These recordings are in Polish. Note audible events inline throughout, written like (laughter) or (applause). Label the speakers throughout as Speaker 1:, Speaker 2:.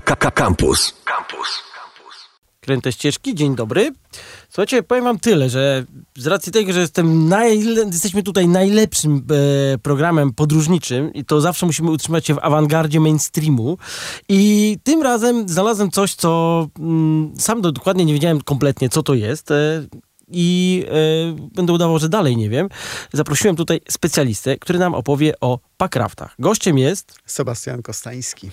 Speaker 1: Campus. Campus.
Speaker 2: Kręte ścieżki, dzień dobry. Słuchajcie, powiem wam tyle, że z racji tego, że jestem najle- jesteśmy tutaj najlepszym e, programem podróżniczym i to zawsze musimy utrzymać się w awangardzie mainstreamu i tym razem znalazłem coś, co mm, sam do, dokładnie nie wiedziałem kompletnie, co to jest. E, i e, będę udawał, że dalej nie wiem. Zaprosiłem tutaj specjalistę, który nam opowie o packraftach. Gościem jest
Speaker 3: Sebastian Kostański.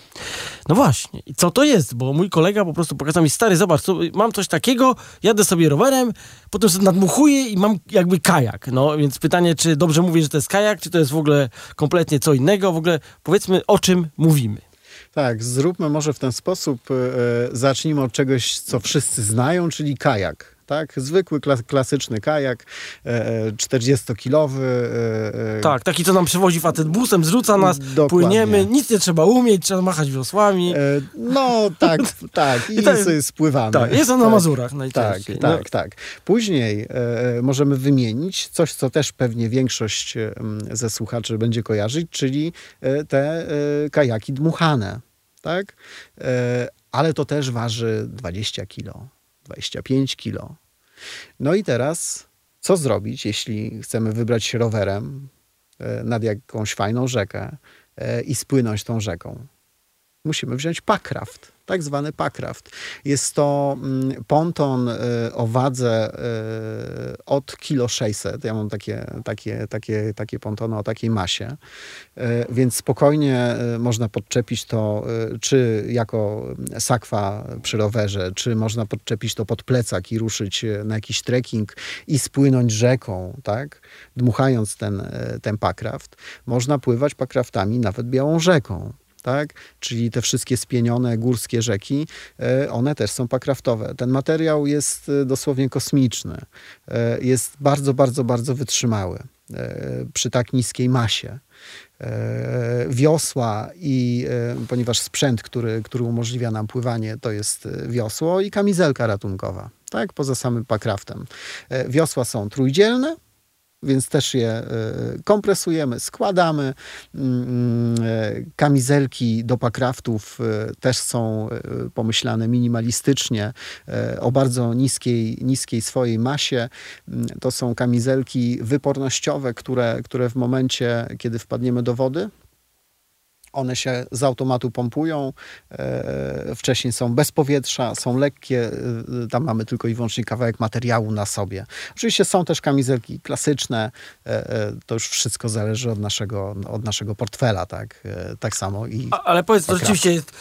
Speaker 2: no właśnie. I co to jest? Bo mój kolega po prostu pokazał mi, stary, zobacz, mam coś takiego, jadę sobie rowerem, potem sobie nadmuchuję i mam jakby kajak. No więc pytanie, czy dobrze mówię, że to jest kajak, czy to jest w ogóle kompletnie co innego? W ogóle powiedzmy, o czym mówimy.
Speaker 3: Tak, zróbmy może w ten sposób, e, zacznijmy od czegoś, co wszyscy znają, czyli kajak. Tak, zwykły, klas- klasyczny kajak, e, 40-kilowy. E, e,
Speaker 2: Tak, taki, co nam przewozi facet busem, zrzuca nas,
Speaker 3: Dokładnie.
Speaker 2: płyniemy, nic nie trzeba umieć, trzeba machać wiosłami.
Speaker 3: e, no tak, (laughs) tak, i,
Speaker 2: I to-
Speaker 3: sobie spływamy.
Speaker 2: tak, jest on na
Speaker 3: Tak.
Speaker 2: Mazurach
Speaker 3: Tak,
Speaker 2: najczęściej.
Speaker 3: tak,
Speaker 2: No.
Speaker 3: tak. Później e, możemy wymienić coś, co też pewnie większość e, ze słuchaczy będzie kojarzyć, czyli e, te e, kajaki dmuchane. Tak? E, ale to też waży 20 kilo, 25 kilo. No i teraz, co zrobić, jeśli chcemy wybrać się rowerem e, nad jakąś fajną rzekę e, i spłynąć tą rzeką? Musimy wziąć packraft, tak zwany packraft. Jest to mm, ponton y, o wadze y, od kilo 600. Ja mam takie, takie, takie, takie pontony o takiej masie, Y, więc spokojnie można podczepić to czy jako sakwa przy rowerze, czy można podczepić to pod plecak i ruszyć na jakiś trekking i spłynąć rzeką, tak? Dmuchając ten, ten packraft. Można pływać packraftami nawet białą rzeką tak? Czyli te wszystkie spienione górskie rzeki, e, one też są pakraftowe. Ten materiał jest e, dosłownie kosmiczny. E, Jest bardzo, bardzo, bardzo wytrzymały przy tak niskiej masie. Wiosła i ponieważ sprzęt, który, który umożliwia nam pływanie, to jest wiosło i kamizelka ratunkowa, tak? Poza samym pakraftem. Wiosła są trójdzielne, więc też je e, kompresujemy, składamy. Mm, e, Kamizelki do pakraftów e, też są pomyślane minimalistycznie, o bardzo niskiej, niskiej swojej masie. Mm, To są kamizelki wypornościowe, które, które w momencie, kiedy wpadniemy do wody, one się z automatu pompują, e, wcześniej są bez powietrza, są lekkie, e, tam mamy tylko i wyłącznie kawałek materiału na sobie. Oczywiście są też kamizelki klasyczne, e, to już wszystko zależy od naszego, od naszego portfela, tak, tak samo i
Speaker 2: ale powiedz, to rzeczywiście jest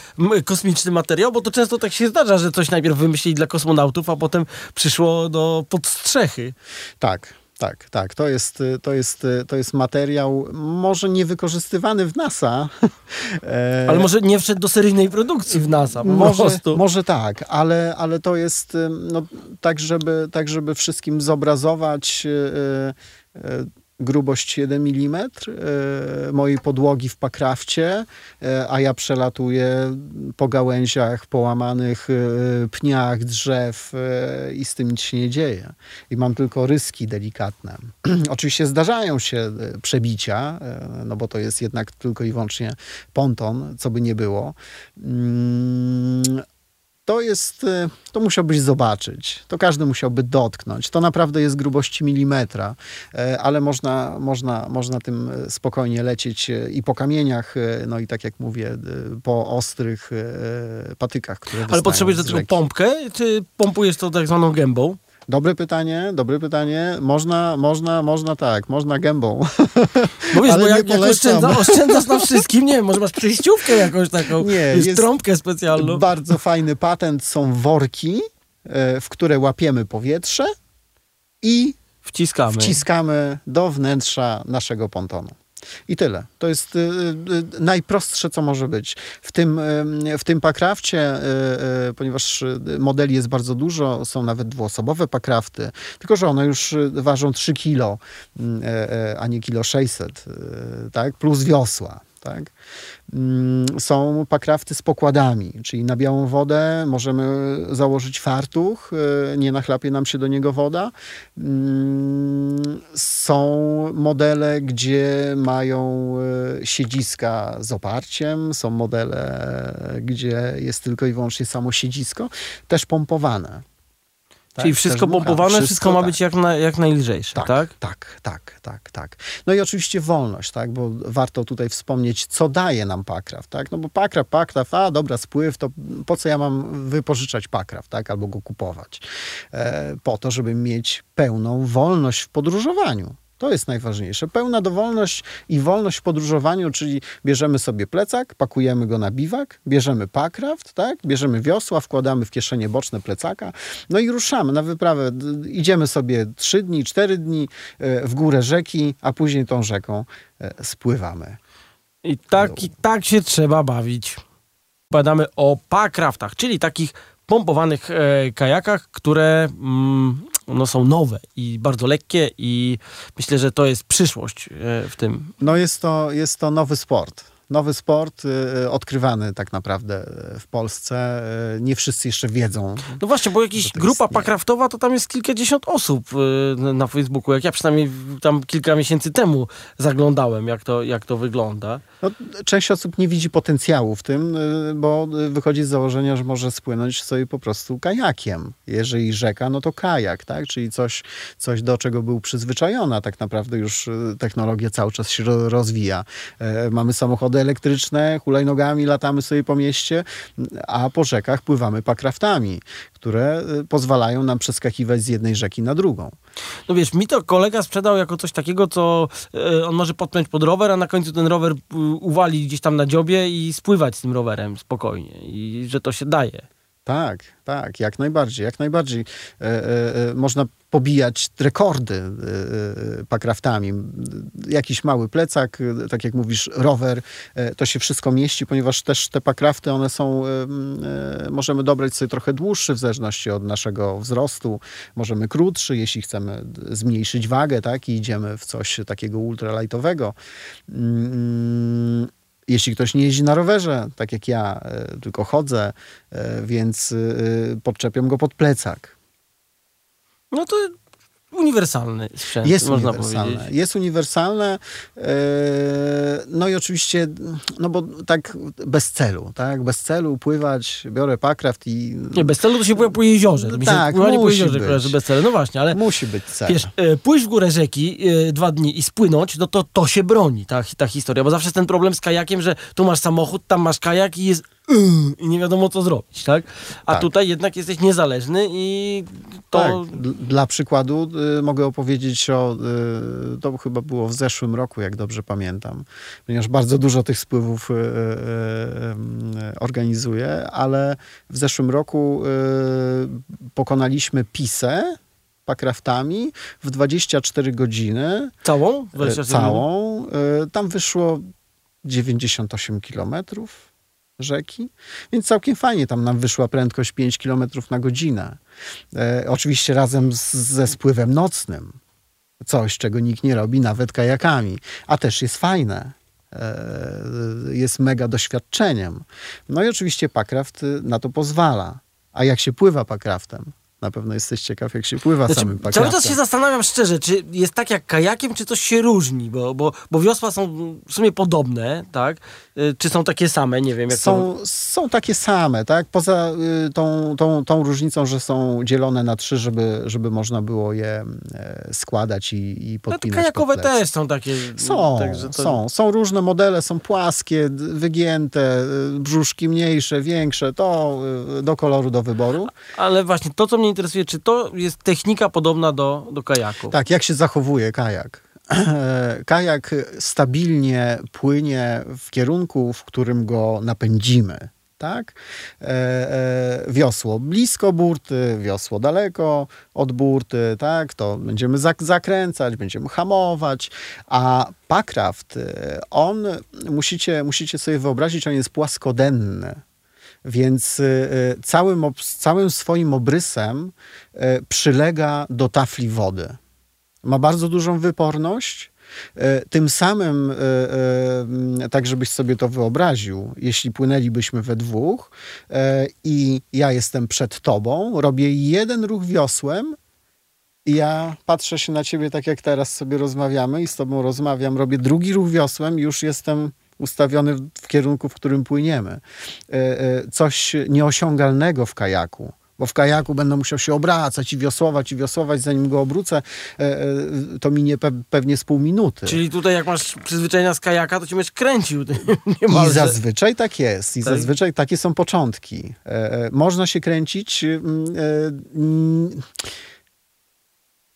Speaker 2: kosmiczny materiał, bo to często tak się zdarza, że coś najpierw wymyślili dla kosmonautów, a potem przyszło do podstrzechy.
Speaker 3: Tak, tak, tak. To jest, to jest, to jest materiał może niewykorzystywany w NASA. (laughs) e,
Speaker 2: Ale może nie wszedł do seryjnej produkcji w NASA, po
Speaker 3: Może,
Speaker 2: prostu.
Speaker 3: może tak, ale, ale to jest no, tak, żeby, tak, żeby wszystkim zobrazować y, y, grubość 1 mm y, mojej podłogi w pakrafcie, y, a ja przelatuję po gałęziach, połamanych y, pniach, drzew i z tym nic się nie dzieje. I mam tylko ryski delikatne. (clears throat) Oczywiście zdarzają się przebicia, no bo to jest jednak tylko i wyłącznie ponton, co by nie było. To jest, y, to musiałbyś zobaczyć, to każdy musiałby dotknąć. To naprawdę jest grubości milimetra, e, ale można, można, można tym e, spokojnie lecieć i po kamieniach, no i tak jak mówię, po ostrych patykach, które
Speaker 2: Ale potrzebujesz do tego pompkę, czy pompujesz to tak zwaną gębą?
Speaker 3: Dobre pytanie, dobre pytanie. Można, można, można tak, można gębą. Ale
Speaker 2: bo jak, jak oszczędza, oszczędzasz na wszystkim, nie wiem, może masz przejściówkę jakąś taką,
Speaker 3: Nie,
Speaker 2: jest,
Speaker 3: jest-
Speaker 2: trąbkę specjalną.
Speaker 3: Bardzo fajny patent są worki, e, w które łapiemy powietrze i
Speaker 2: Wciskamy.
Speaker 3: wciskamy do wnętrza naszego pontonu. I tyle. To jest y, y, najprostsze, co może być. W tym, y, w tym pakrafcie, y, y, ponieważ y, modeli jest bardzo dużo, są nawet dwuosobowe pakrafty, tylko że one już y, ważą 3 kilo, y, y, a nie kilo 600, y, tak? plus wiosła. Tak? Mm, Są pakrafty z pokładami, czyli na białą wodę możemy założyć fartuch, y, nie nachlapie nam się do niego woda. Mm, Są modele, gdzie mają y, siedziska z oparciem, są modele, gdzie jest tylko i wyłącznie samo siedzisko, też pompowane.
Speaker 2: Czyli
Speaker 3: Tak,
Speaker 2: wszystko
Speaker 3: też dmuchane.
Speaker 2: pompowane, wszystko, ma
Speaker 3: tak.
Speaker 2: być jak, na, jak najlżejsze, tak?
Speaker 3: Tak, tak, tak, tak, tak. No i oczywiście wolność, tak, bo warto tutaj wspomnieć, co daje nam pakraw, tak, no bo pakraw, pakraw, a dobra, spływ, to po co ja mam wypożyczać pakraw, tak, albo go kupować? E, po to, żeby mieć pełną wolność w podróżowaniu. To jest najważniejsze. Pełna dowolność i wolność w podróżowaniu, czyli bierzemy sobie plecak, pakujemy go na biwak, bierzemy pakraft, tak? bierzemy wiosła, wkładamy w kieszenie boczne plecaka, no i ruszamy na wyprawę. Idziemy sobie trzy dni, cztery dni e, w górę rzeki, a później tą rzeką e, spływamy.
Speaker 2: I tak, I tak się trzeba bawić. Badamy o pakraftach, czyli takich pompowanych e, kajakach, które mm, no, są nowe i bardzo lekkie i myślę, że to jest przyszłość e, w tym.
Speaker 3: No jest to, jest to nowy sport. Nowy sport y, odkrywany tak naprawdę y, w Polsce. Y, Nie wszyscy jeszcze wiedzą.
Speaker 2: No właśnie, bo jakaś grupa
Speaker 3: istnieje.
Speaker 2: pakraftowa to tam jest kilkadziesiąt osób na- Facebooku. Jak ja przynajmniej tam kilka miesięcy temu zaglądałem, jak to, jak to wygląda.
Speaker 3: No, część osób nie widzi potencjału w tym, y, bo y, wychodzi z założenia, że może spłynąć sobie po prostu kajakiem. Jeżeli rzeka, no to kajak, tak? Czyli coś, coś do czego był przyzwyczajona. Tak naprawdę już y, technologia cały czas się ro- rozwija. E, Mamy samochody elektryczne, hulajnogami latamy sobie po mieście, a po rzekach pływamy pakraftami, które y, pozwalają nam przeskakiwać z jednej rzeki na drugą.
Speaker 2: No wiesz, mi to kolega sprzedał jako coś takiego, co e, on może podpiąć pod rower, a na końcu ten rower e, uwali gdzieś tam na dziobie i spływać z tym rowerem spokojnie. I że to się daje.
Speaker 3: Tak, tak, jak najbardziej, jak najbardziej. E, e, e, można pobijać rekordy e, e, pakraftami. Jakiś mały plecak, e, tak jak mówisz, rower, to się wszystko mieści, ponieważ też te pakrafty, one są, możemy dobrać sobie trochę dłuższy w zależności od naszego wzrostu, możemy krótszy, jeśli chcemy zmniejszyć wagę, tak, i idziemy w coś takiego ultralightowego. Mm, jeśli ktoś nie jeździ na rowerze, tak jak ja, e, tylko chodzę, e, więc e, podczepiam go pod plecak.
Speaker 2: No to uniwersalny sprzęt,
Speaker 3: Jest
Speaker 2: można
Speaker 3: uniwersalne.
Speaker 2: powiedzieć.
Speaker 3: Jest uniwersalne. No i oczywiście, no bo tak bez celu, tak? Bez celu pływać, biorę pakraft i
Speaker 2: Nie, bez celu to się pływa po jeziorze. To
Speaker 3: Tak,
Speaker 2: pływanie po
Speaker 3: musi
Speaker 2: jeziorze
Speaker 3: być.
Speaker 2: kojarzy bez celu. No właśnie, ale
Speaker 3: musi być cel.
Speaker 2: wiesz, e, pójść w górę rzeki e, dwa dni i spłynąć, no to to się broni, ta, ta historia. Bo zawsze jest ten problem z kajakiem, że tu masz samochód, tam masz kajak i jest i nie wiadomo co zrobić, tak? A
Speaker 3: Tak.
Speaker 2: tutaj jednak jesteś niezależny i to...
Speaker 3: Tak, dla przykładu y, mogę opowiedzieć o, y, to chyba było w zeszłym roku, jak dobrze pamiętam, ponieważ bardzo dużo tych spływów y, y, y, organizuję, ale w zeszłym roku y, pokonaliśmy Pisę pakraftami w 24 godziny,
Speaker 2: Całą?
Speaker 3: y,
Speaker 2: 24
Speaker 3: całą. Y, Tam wyszło 98 kilometrów rzeki, więc całkiem fajnie tam nam wyszła prędkość 5 km na godzinę. E, oczywiście razem z, ze spływem nocnym. Coś, czego nikt nie robi, nawet kajakami. A też jest fajne. E, jest mega doświadczeniem. No i oczywiście pakraft y, na to pozwala. A jak się pływa pakraftem? Na pewno jesteś ciekaw, jak się pływa
Speaker 2: Znaczy,
Speaker 3: samym
Speaker 2: cały
Speaker 3: pakraftem.
Speaker 2: czas się zastanawiam szczerze, czy jest tak jak kajakiem, czy coś się różni, bo, bo, bo wiosła są w sumie podobne, tak? Y, Czy są takie same, nie wiem jak to...
Speaker 3: są, są takie same, tak? Poza y, tą, tą, tą różnicą, że są dzielone na trzy, żeby, żeby można było je e, składać i, i
Speaker 2: No
Speaker 3: podpinać
Speaker 2: kajakowe
Speaker 3: pod
Speaker 2: też są takie.
Speaker 3: Są,
Speaker 2: także to-
Speaker 3: są. Są różne modele, są płaskie, wygięte, y, brzuszki mniejsze, większe, to y, do koloru, do wyboru.
Speaker 2: Ale właśnie to, co mnie interesuje, czy to jest technika podobna do, do kajaku?
Speaker 3: Tak, jak się zachowuje kajak? (clears throat) Kajak stabilnie płynie w kierunku, w którym go napędzimy. Tak? E, e, wiosło blisko burty, wiosło daleko od burty, tak? To będziemy zak- zakręcać, będziemy hamować, a pakraft, e, on, musicie, musicie sobie wyobrazić, on jest płaskodenny. Więc y, y, całym, całym swoim obrysem y, przylega do tafli wody. Ma bardzo dużą wyporność tym samym, tak żebyś sobie to wyobraził, jeśli płynęlibyśmy we dwóch i ja jestem przed tobą, robię jeden ruch wiosłem, ja patrzę się na ciebie tak jak teraz sobie rozmawiamy i z tobą rozmawiam, robię drugi ruch wiosłem, już jestem ustawiony w kierunku, w którym płyniemy. Coś nieosiągalnego w kajaku bo w kajaku będę musiał się obracać i wiosłować i wiosłować, zanim go obrócę, e, e, to minie pe pewnie z pół minuty.
Speaker 2: Czyli tutaj jak masz przyzwyczajenia z kajaka, to ci będziesz kręcił. (laughs)
Speaker 3: I zazwyczaj tak jest. I tak? zazwyczaj takie są początki. E, można się kręcić mm,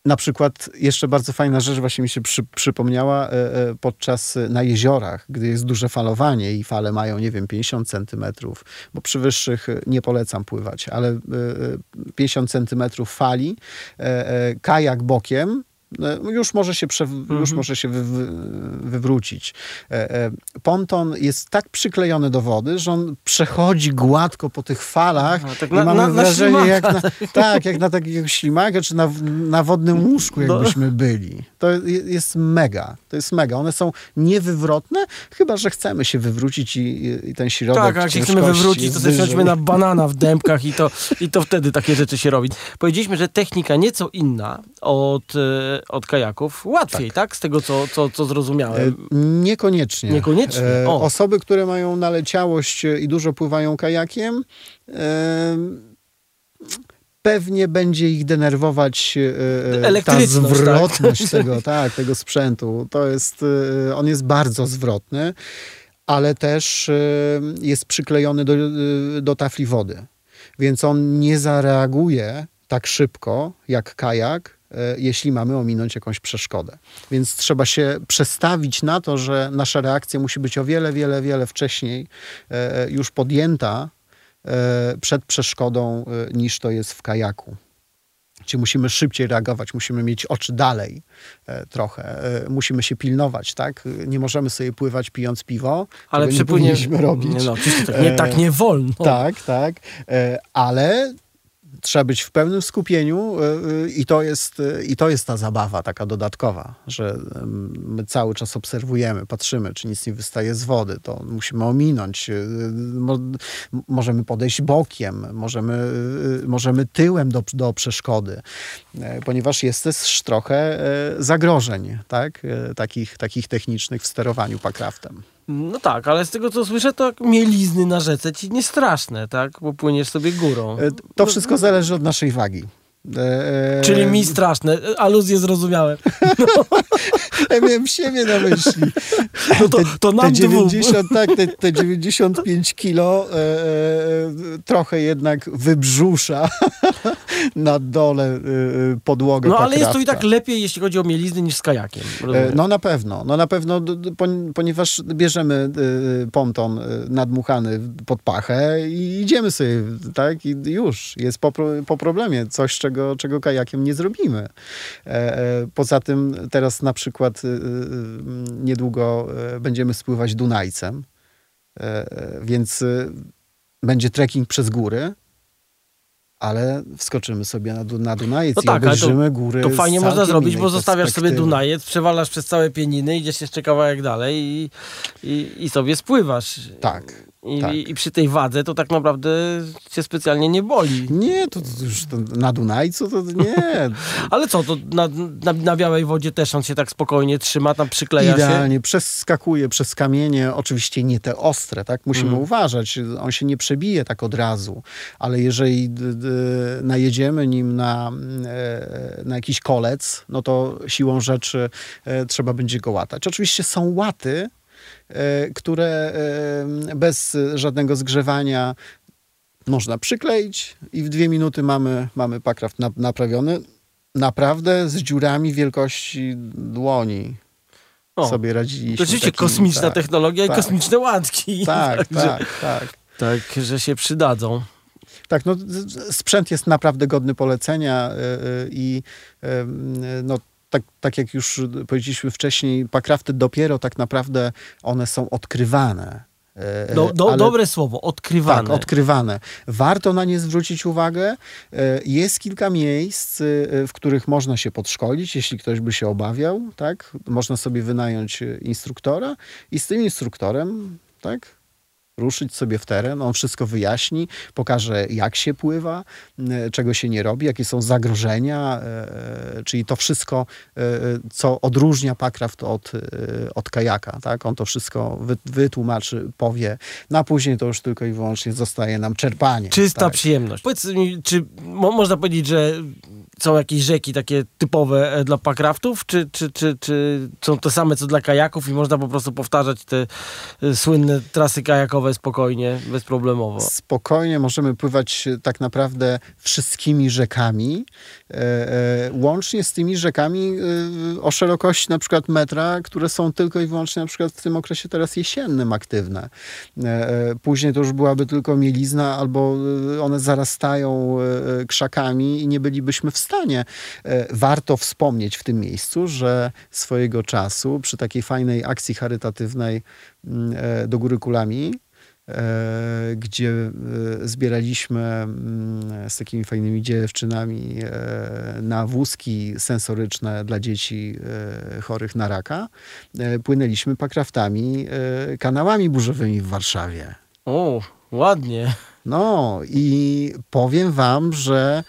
Speaker 3: na przykład jeszcze bardzo fajna rzecz właśnie mi się przy, przypomniała e, e, podczas e, na jeziorach, gdy jest duże falowanie i fale mają, nie wiem, 50 centymetrów, bo przy wyższych nie polecam pływać, ale 50 centymetrów fali, kajak bokiem, już może się, prze, mhm. już może się wy, wy, wywrócić. E, e, ponton jest tak przyklejony do wody, że on przechodzi gładko po tych falach no, tak i na, mamy na, wrażenie, jak na, tak, jak na takiego ślimaka, czy na, na wodnym łóżku, no. jakbyśmy no. byli. To jest mega. To jest mega. One są niewywrotne, chyba, że chcemy się wywrócić i, i ten środek
Speaker 2: Tak, a jak się chcemy wywrócić, to sobie na (laughs) banana w dębkach i to, i to wtedy takie rzeczy się robi. Powiedzieliśmy, że technika nieco inna od e, od kajaków łatwiej, tak? tak? Z tego, co, co, co zrozumiałem.
Speaker 3: E, niekoniecznie.
Speaker 2: Niekoniecznie. E,
Speaker 3: osoby, które mają naleciałość i dużo pływają kajakiem, e, pewnie będzie ich denerwować e, ta tak? zwrotność tak? tego, (laughs) tak, tego sprzętu. To jest, on jest bardzo zwrotny, ale też jest przyklejony do, do tafli wody. Więc on nie zareaguje tak szybko jak kajak, jeśli mamy ominąć jakąś przeszkodę. Więc trzeba się przestawić na to, że nasza reakcja musi być o wiele, wiele, wiele wcześniej e, już podjęta e, przed przeszkodą niż to jest w kajaku. Czyli musimy szybciej reagować, musimy mieć oczy dalej trochę, musimy się pilnować, tak? Nie możemy sobie pływać pijąc piwo,
Speaker 2: ale przypłynie...
Speaker 3: nie robić.
Speaker 2: Nie, no, tak, nie, tak nie wolno.
Speaker 3: Tak, tak, ale trzeba być w pełnym skupieniu e, e, i to jest, e, i to jest ta zabawa taka dodatkowa, że my cały czas obserwujemy, patrzymy, czy nic nie wystaje z wody, to musimy ominąć, możemy podejść bokiem, możemy, możemy tyłem do, do przeszkody, ponieważ jest też trochę zagrożeń, tak? takich, takich technicznych w sterowaniu pakraftem.
Speaker 2: No tak, ale z tego co słyszę, to mielizny na rzece ci nie straszne, tak? Bo płyniesz sobie górą.
Speaker 3: To wszystko zależy od naszej wagi.
Speaker 2: Eee... Czyli mi straszne. Aluzje zrozumiałem. No. (laughs)
Speaker 3: ja miałem siebie na myśli.
Speaker 2: No to, to nam
Speaker 3: te 90, tak, te, te 95 kilo e, e, trochę jednak wybrzusza na dole e, podłogę
Speaker 2: No ale
Speaker 3: jest
Speaker 2: to i tak lepiej, jeśli chodzi o mielizny, niż z kajakiem.
Speaker 3: E, no na pewno. No na pewno, ponieważ bierzemy e, ponton e, nadmuchany pod pachę i idziemy sobie, tak? I już. Jest po, po problemie. Coś, czego, czego kajakiem nie zrobimy. Poza tym teraz na przykład y, y, niedługo y, będziemy spływać Dunajcem, więc będzie trekking przez góry, ale wskoczymy sobie na, na Dunajec no i tak, obejrzymy to, góry.
Speaker 2: To fajnie można zrobić, bo zostawiasz sobie Dunajec, przewalasz przez całe pieniny, idziesz jeszcze kawałek dalej i, i, i sobie spływasz.
Speaker 3: Tak.
Speaker 2: I,
Speaker 3: tak.
Speaker 2: I, przy tej wadze to tak naprawdę cię specjalnie nie boli.
Speaker 3: Nie, to, to już to na Dunajcu to nie. (laughs)
Speaker 2: Ale co, to na, na, na, białej wodzie też on się tak spokojnie trzyma, tam przykleja
Speaker 3: Idealnie.
Speaker 2: się?
Speaker 3: Idealnie, przeskakuje przez kamienie, oczywiście nie te ostre, tak? Musimy mm. uważać, on się nie przebije tak od razu, ale jeżeli d, d, najedziemy nim na, e, na jakiś kolec, no to siłą rzeczy e, trzeba będzie go łatać. Oczywiście są łaty, które e, bez żadnego zgrzewania można przykleić i w dwie minuty mamy, mamy pakraft naprawiony. Naprawdę z dziurami wielkości dłoni o, sobie radziliśmy.
Speaker 2: To rzeczywiście kosmiczna tak, technologia tak, i kosmiczne łatki. (laughs)
Speaker 3: Tak, (laughs) tak, tak.
Speaker 2: Tak, że się przydadzą.
Speaker 3: Tak, no, sprzęt jest naprawdę godny polecenia e, i no, tak, tak jak już powiedzieliśmy wcześniej, pakrafty dopiero tak naprawdę one są odkrywane. E,
Speaker 2: Do, do,
Speaker 3: ale-
Speaker 2: Dobre słowo, odkrywane.
Speaker 3: tak, odkrywane. Warto na nie zwrócić uwagę. E, Jest kilka miejsc, e, w których można się podszkolić, jeśli ktoś by się obawiał, tak? Można sobie wynająć instruktora i z tym instruktorem, tak? Ruszyć sobie w teren, on wszystko wyjaśni, pokaże jak się pływa, e, czego się nie robi, jakie są zagrożenia, e, czyli to wszystko, e, co odróżnia pakraft od, e, od kajaka. Tak? On to wszystko wy, wytłumaczy, powie, no a później to już tylko i wyłącznie zostaje nam czerpanie.
Speaker 2: Czysta
Speaker 3: tak?
Speaker 2: przyjemność. Powiedz mi, czy mo, można powiedzieć, że są jakieś rzeki takie typowe e, dla pakraftów, czy, czy, czy, czy są te same co dla kajaków i można po prostu powtarzać te e, słynne trasy kajakowe spokojnie, bezproblemowo?
Speaker 3: Spokojnie możemy pływać e, tak naprawdę wszystkimi rzekami, e, e, łącznie z tymi rzekami o szerokości na przykład metra, które są tylko i wyłącznie na przykład w tym okresie teraz jesiennym aktywne. Później to już byłaby tylko mielizna, albo one zarastają krzakami i nie bylibyśmy w stanie. Warto wspomnieć w tym miejscu, że swojego czasu przy takiej fajnej akcji charytatywnej mm, do góry kulami, gdzie e, zbieraliśmy mm, z takimi fajnymi dziewczynami e, na wózki sensoryczne dla dzieci e, chorych na raka. E, Płynęliśmy pakraftami, e, kanałami burzowymi w Warszawie.
Speaker 2: O, ładnie.
Speaker 3: No i powiem wam, że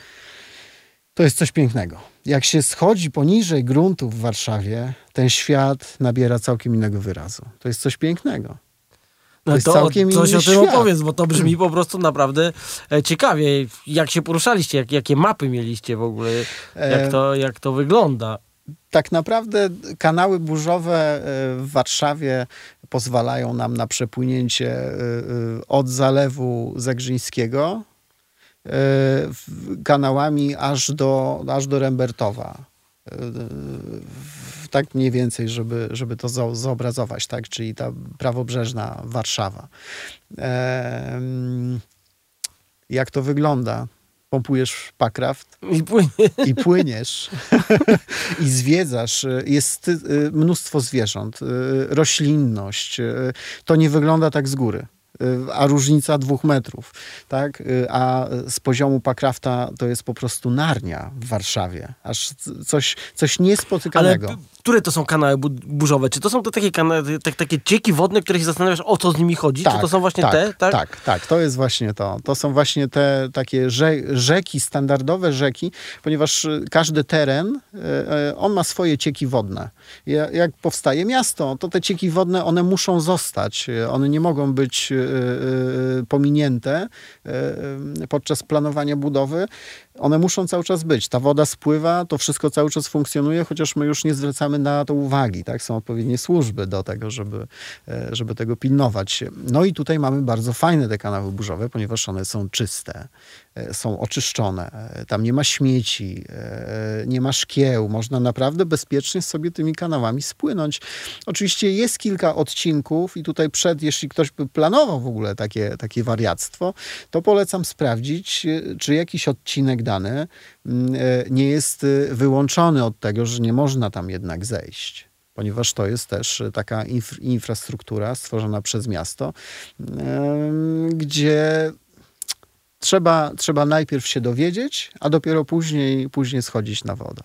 Speaker 3: to jest coś pięknego. Jak się schodzi poniżej gruntu w Warszawie, ten świat nabiera całkiem innego wyrazu. To jest coś pięknego.
Speaker 2: No
Speaker 3: jest
Speaker 2: to
Speaker 3: całkiem
Speaker 2: coś o tym
Speaker 3: świat.
Speaker 2: opowiedz, bo to brzmi po prostu naprawdę e, ciekawie. Jak się poruszaliście, jak, jakie mapy mieliście w ogóle,
Speaker 3: E,
Speaker 2: jak to, jak to wygląda.
Speaker 3: tak naprawdę kanały burzowe e, w Warszawie pozwalają nam na przepłynięcie e, e, od zalewu Zegrzyńskiego e, kanałami aż do, aż do Rembertowa. Tak mniej więcej, żeby, żeby to zo- zobrazować, tak? czyli ta prawobrzeżna Warszawa. Jak to wygląda? Pompujesz pakraft,
Speaker 2: I płynie.
Speaker 3: i płyniesz i zwiedzasz. Jest y, mnóstwo zwierząt, y, roślinność. y, To nie wygląda tak z góry. Y, A różnica dwóch metrów, tak? Y, A z poziomu Pakrafta to jest po prostu Narnia w Warszawie. Aż coś, coś
Speaker 2: Ale
Speaker 3: niespotykanego.
Speaker 2: p- które to są kanały bu- burzowe? Czy to są te takie, kanały, tak, takie cieki wodne, których się zastanawiasz, o co z nimi chodzi? Czy to są właśnie
Speaker 3: tak,
Speaker 2: te? Tak?
Speaker 3: tak, tak, to jest właśnie to. To są właśnie te takie rze rzeki, standardowe rzeki, ponieważ y, każdy teren, on ma swoje cieki wodne. Ja- Jak powstaje miasto, to te cieki wodne, one muszą zostać. One nie mogą być pominięte y, y, podczas planowania budowy. One muszą cały czas być. Ta woda spływa, to wszystko cały czas funkcjonuje, chociaż my już nie zwracamy na to uwagi. Tak? Są odpowiednie służby do tego, żeby, e, żeby tego pilnować. No i tutaj mamy bardzo fajne te kanały burzowe, ponieważ one są czyste, e, są oczyszczone. e, Tam nie ma śmieci, nie ma szkieł. Można naprawdę bezpiecznie sobie tymi kanałami spłynąć. Oczywiście jest kilka odcinków i tutaj przed, jeśli ktoś by planował w ogóle takie, takie wariactwo, to polecam sprawdzić, czy jakiś odcinek dany mm, e, nie jest e, wyłączony od tego, że nie można tam jednak zejść. Ponieważ to jest też e, taka inf- infrastruktura stworzona przez miasto, gdzie trzeba, trzeba najpierw się dowiedzieć, a dopiero później, później schodzić na wodę.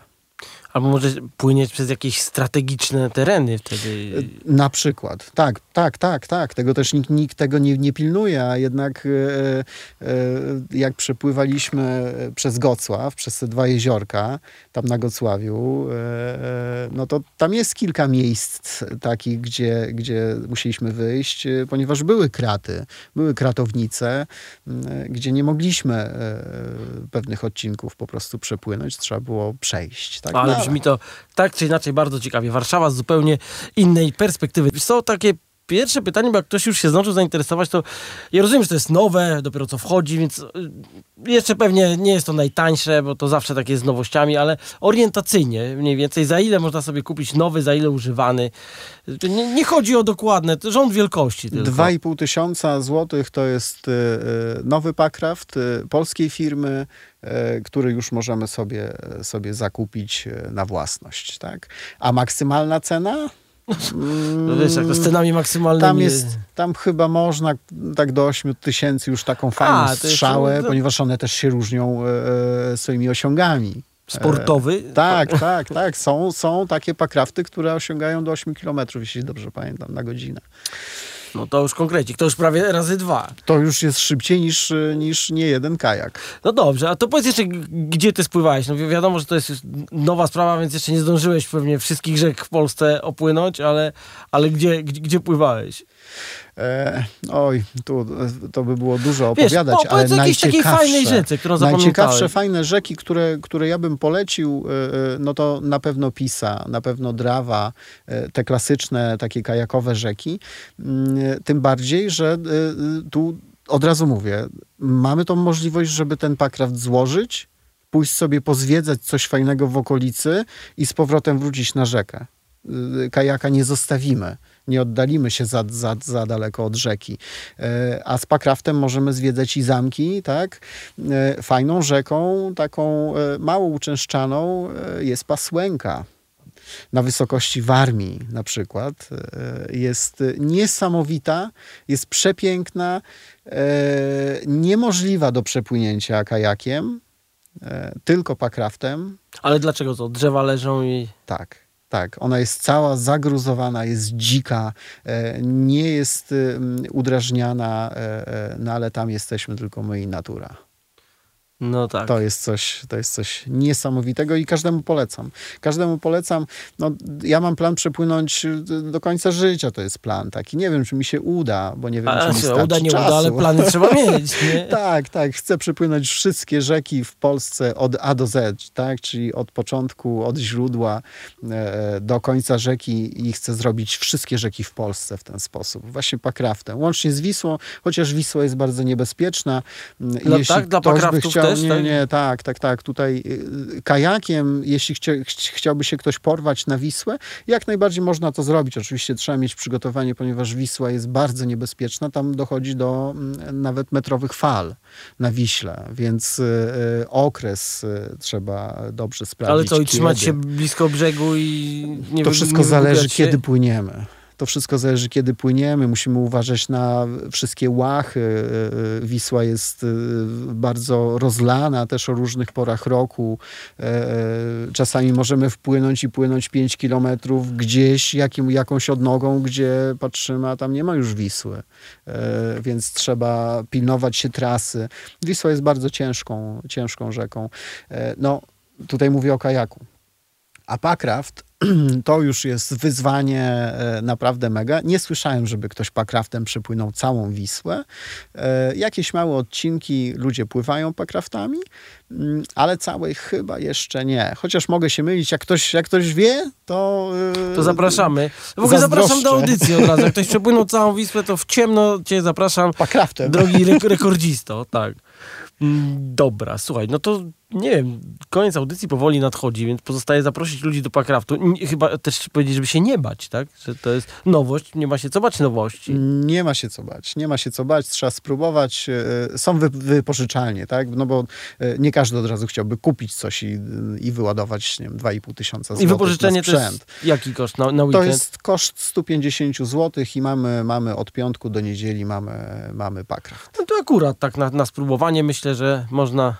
Speaker 2: Albo może płynieć przez jakieś strategiczne tereny wtedy.
Speaker 3: Na przykład. Tak, tak, tak, tak. Tego też nikt, nikt tego nie, nie pilnuje, a jednak e, e, jak przepływaliśmy przez Gocław, przez te dwa jeziorka, tam na Gocławiu, e, e, no to tam jest kilka miejsc takich, gdzie, gdzie musieliśmy wyjść, e, ponieważ były kraty, były kratownice, gdzie nie mogliśmy e, pewnych odcinków po prostu przepłynąć, trzeba było przejść. Tak?
Speaker 2: Ale brzmi to tak czy inaczej bardzo ciekawie. Warszawa z zupełnie innej perspektywy. Są takie pierwsze pytanie, bo jak ktoś już się zdążył zainteresować, to ja rozumiem, że to jest nowe, dopiero co wchodzi, więc y, jeszcze pewnie nie jest to najtańsze, bo to zawsze tak jest z nowościami, ale orientacyjnie mniej więcej za ile można sobie kupić nowy, za ile używany. To Nie, nie chodzi o dokładne, to rząd wielkości tylko.
Speaker 3: 2,5 tysiąca złotych to jest y, y, nowy Pakraft y, polskiej firmy, y, który już możemy sobie, sobie zakupić y, na własność. Tak? A maksymalna cena
Speaker 2: No wiesz, jak to z cenami maksymalnymi.
Speaker 3: Tam jest, tam chyba można tak do 8 tysięcy już taką fajną
Speaker 2: A, to jest-
Speaker 3: strzałę,
Speaker 2: to-
Speaker 3: ponieważ one też się różnią e, e, swoimi osiągami.
Speaker 2: Sportowy?
Speaker 3: Tak, tak, tak. Są, są takie pakrafty, które osiągają do 8 km, jeśli dobrze pamiętam, na godzinę.
Speaker 2: No to już konkrecik, to już prawie razy dwa.
Speaker 3: To już jest szybciej niż, e, niż nie jeden kajak.
Speaker 2: No dobrze, a to powiedz jeszcze, gdzie ty spływałeś? No wi- wiadomo, że to jest nowa sprawa, więc jeszcze nie zdążyłeś pewnie wszystkich rzek w Polsce opłynąć, ale, ale gdzie, gdzie, gdzie pływałeś?
Speaker 3: E, oj, tu to by było dużo
Speaker 2: Wiesz,
Speaker 3: opowiadać,
Speaker 2: po- powiedz
Speaker 3: ale najciekawsze,
Speaker 2: którą
Speaker 3: najciekawsze, fajne rzeki, które, które ja bym polecił, e, e, no to na pewno Pisa, na pewno Drawa, e, te klasyczne takie kajakowe rzeki. Mm, Tym bardziej, że tu od razu mówię, mamy tą możliwość, żeby ten pakraft złożyć, pójść sobie pozwiedzać coś fajnego w okolicy i z powrotem wrócić na rzekę. Kajaka nie zostawimy, nie oddalimy się za, za, za daleko od rzeki. E, A z pakraftem możemy zwiedzać i zamki, tak? E, Fajną rzeką, taką e, mało uczęszczaną jest Pasłęka na wysokości Warmii na przykład. Jest niesamowita, jest przepiękna, niemożliwa do przepłynięcia kajakiem, tylko pakraftem.
Speaker 2: Ale dlaczego to? Drzewa leżą i...
Speaker 3: Tak, tak. Ona jest cała zagruzowana, jest dzika, e, nie jest udrażniana, e, e, no ale tam jesteśmy tylko my i natura.
Speaker 2: No tak.
Speaker 3: To jest coś, to jest coś niesamowitego i każdemu polecam. Każdemu polecam. No, ja mam plan przepłynąć y, do końca życia, to jest plan taki. Nie wiem, czy mi się uda, bo nie wiem,
Speaker 2: A,
Speaker 3: czy mi
Speaker 2: się
Speaker 3: starczy
Speaker 2: uda, nie
Speaker 3: czasu.
Speaker 2: uda, ale plany trzeba (laughs) mieć, nie?
Speaker 3: Tak, tak. Chcę przepłynąć wszystkie rzeki w Polsce od A do Z, tak? Czyli od początku, od źródła e, do końca rzeki i chcę zrobić wszystkie rzeki w Polsce w ten sposób. Właśnie pakraftem. Łącznie z Wisłą, chociaż Wisła jest bardzo niebezpieczna. Mm,
Speaker 2: Dla- tak? Dla pakraftów
Speaker 3: chciał,
Speaker 2: też,
Speaker 3: nie,
Speaker 2: tak?
Speaker 3: nie, tak, tak, tak. Tutaj y, kajakiem, jeśli chcia, ch- chciałby się ktoś porwać na Wisłę, jak najbardziej można to zrobić. Oczywiście trzeba mieć przygotowanie, ponieważ Wisła jest bardzo niebezpieczna. Tam dochodzi do mm, nawet metrowych fal na Wiśle, więc y, y, okres trzeba dobrze sprawdzić.
Speaker 2: Ale co, i trzymać
Speaker 3: kiedy.
Speaker 2: się blisko brzegu i nie
Speaker 3: To wszystko
Speaker 2: nie
Speaker 3: zależy,
Speaker 2: się?
Speaker 3: kiedy płyniemy. To wszystko zależy, kiedy płyniemy. Musimy uważać na wszystkie łachy. Yy, Wisła jest yy, bardzo rozlana też o różnych porach roku. Czasami możemy wpłynąć i płynąć 5 kilometrów gdzieś jakim, jakąś odnogą, gdzie patrzymy, a tam nie ma już Wisły. Więc trzeba pilnować się trasy. Wisła jest bardzo ciężką, ciężką rzeką. No, tutaj mówię o kajaku. A Pakraft (clears throat) to już jest wyzwanie e, naprawdę mega. Nie słyszałem, żeby ktoś pakraftem przepłynął całą Wisłę. E, Jakieś małe odcinki ludzie pływają pakraftami, mm, ale całej chyba jeszcze nie. Chociaż mogę się mylić, jak ktoś, jak ktoś wie, to... e,
Speaker 2: To zapraszamy. W ogóle zapraszam do audycji od razu. Jak ktoś przepłynął całą Wisłę, to w ciemno cię zapraszam.
Speaker 3: Pakraftem.
Speaker 2: Drogi re rekordzisto, tak. Mm, Dobra, słuchaj, no to nie wiem, koniec audycji powoli nadchodzi, więc pozostaje zaprosić ludzi do Pakraftu. Chyba też powiedzieć, żeby się nie bać, tak? Że to jest nowość, nie ma się co bać nowości.
Speaker 3: Nie ma się co bać, nie ma się co bać, trzeba spróbować. E, Są wy, wypożyczalnie, tak? No bo e, nie każdy od razu chciałby kupić coś i, i wyładować, nie wiem, 2,5 tysiąca
Speaker 2: I
Speaker 3: złotych
Speaker 2: wypożyczenie
Speaker 3: na
Speaker 2: to jest jaki koszt na, na
Speaker 3: To
Speaker 2: weekend?
Speaker 3: jest koszt 150 zł i mamy, mamy od piątku do niedzieli mamy, mamy pakraft.
Speaker 2: No to akurat tak na, na spróbowanie myślę, że można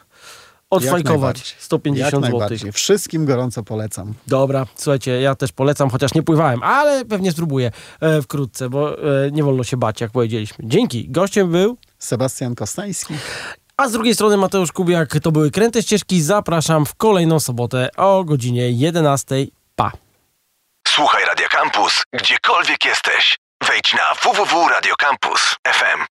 Speaker 2: odfajkować
Speaker 3: najbardziej.
Speaker 2: 150
Speaker 3: Jak
Speaker 2: zł.
Speaker 3: Wszystkim gorąco polecam.
Speaker 2: Dobra, słuchajcie, ja też polecam, chociaż nie pływałem, ale pewnie spróbuję e, wkrótce, bo e, nie wolno się bać, jak powiedzieliśmy. Dzięki. Gościem był,
Speaker 3: Sebastian Kostański.
Speaker 2: a z drugiej strony Mateusz Kubiak. To były Kręte Ścieżki. Zapraszam w kolejną sobotę o godzinie 11. Pa.
Speaker 1: Słuchaj Radio Campus, gdziekolwiek jesteś. Wejdź na www.radiocampus.fm.